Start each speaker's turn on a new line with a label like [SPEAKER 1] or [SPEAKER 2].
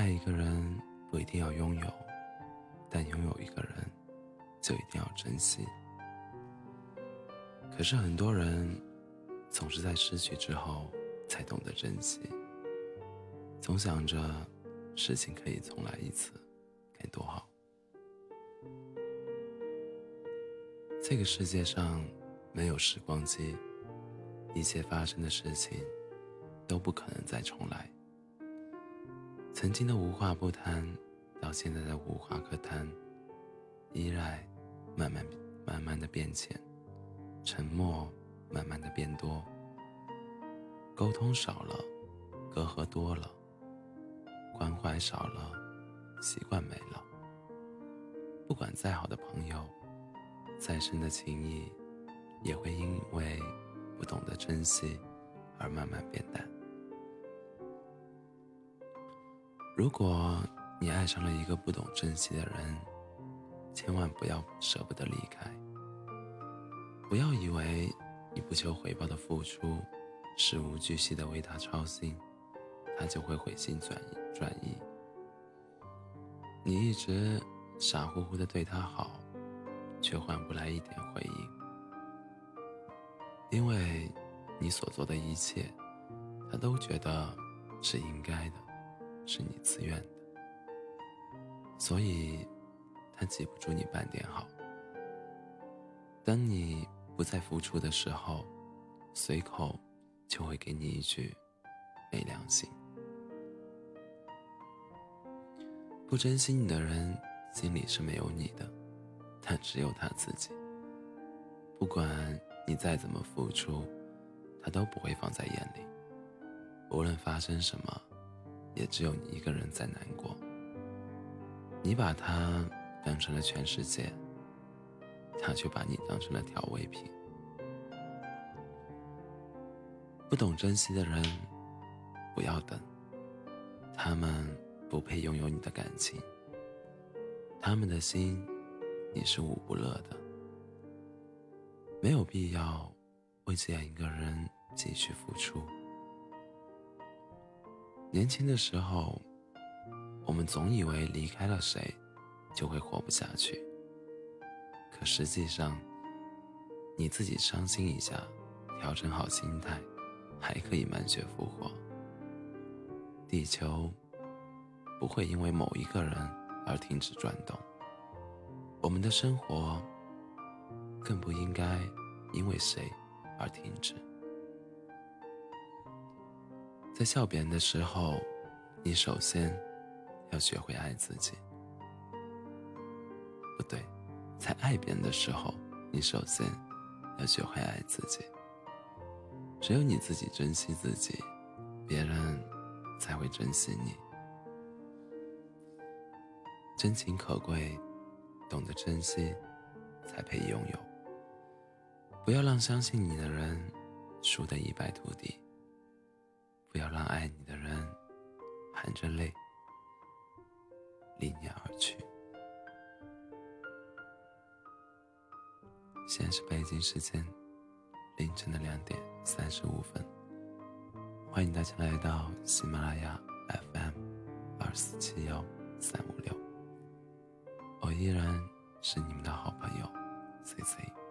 [SPEAKER 1] 爱一个人不一定要拥有，但拥有一个人就一定要珍惜。可是很多人总是在失去之后才懂得珍惜，总想着事情可以重来一次，该多好。这个世界上没有时光机，一切发生的事情都不可能再重来。曾经的无话不谈，到现在的无话可谈，依赖慢慢慢慢的变浅，沉默慢慢的变多，沟通少了，隔阂多了，关怀少了，习惯没了。不管再好的朋友。再深的情谊，也会因为不懂得珍惜而慢慢变淡。如果你爱上了一个不懂珍惜的人，千万不要舍不得离开。不要以为你不求回报的付出，事无巨细的为他操心，他就会回心转意转意。你一直傻乎乎的对他好。却换不来一点回应，因为你所做的一切，他都觉得是应该的，是你自愿的，所以他记不住你半点好。当你不再付出的时候，随口就会给你一句“没良心”。不珍惜你的人，心里是没有你的。但只有他自己。不管你再怎么付出，他都不会放在眼里。无论发生什么，也只有你一个人在难过。你把他当成了全世界，他却把你当成了调味品。不懂珍惜的人，不要等。他们不配拥有你的感情，他们的心。你是无不乐的，没有必要为这样一个人继续付出。年轻的时候，我们总以为离开了谁，就会活不下去。可实际上，你自己伤心一下，调整好心态，还可以满血复活。地球不会因为某一个人而停止转动。我们的生活更不应该因为谁而停止。在笑别人的时候，你首先要学会爱自己。不对，在爱别人的时候，你首先要学会爱自己。只有你自己珍惜自己，别人才会珍惜你。真情可贵。懂得珍惜，才配拥有。不要让相信你的人输得一败涂地。不要让爱你的人含着泪离你而去。现在是北京时间凌晨的两点三十五分。欢迎大家来到喜马拉雅 FM 二四七幺三五六。我依然是你们的好朋友，C C。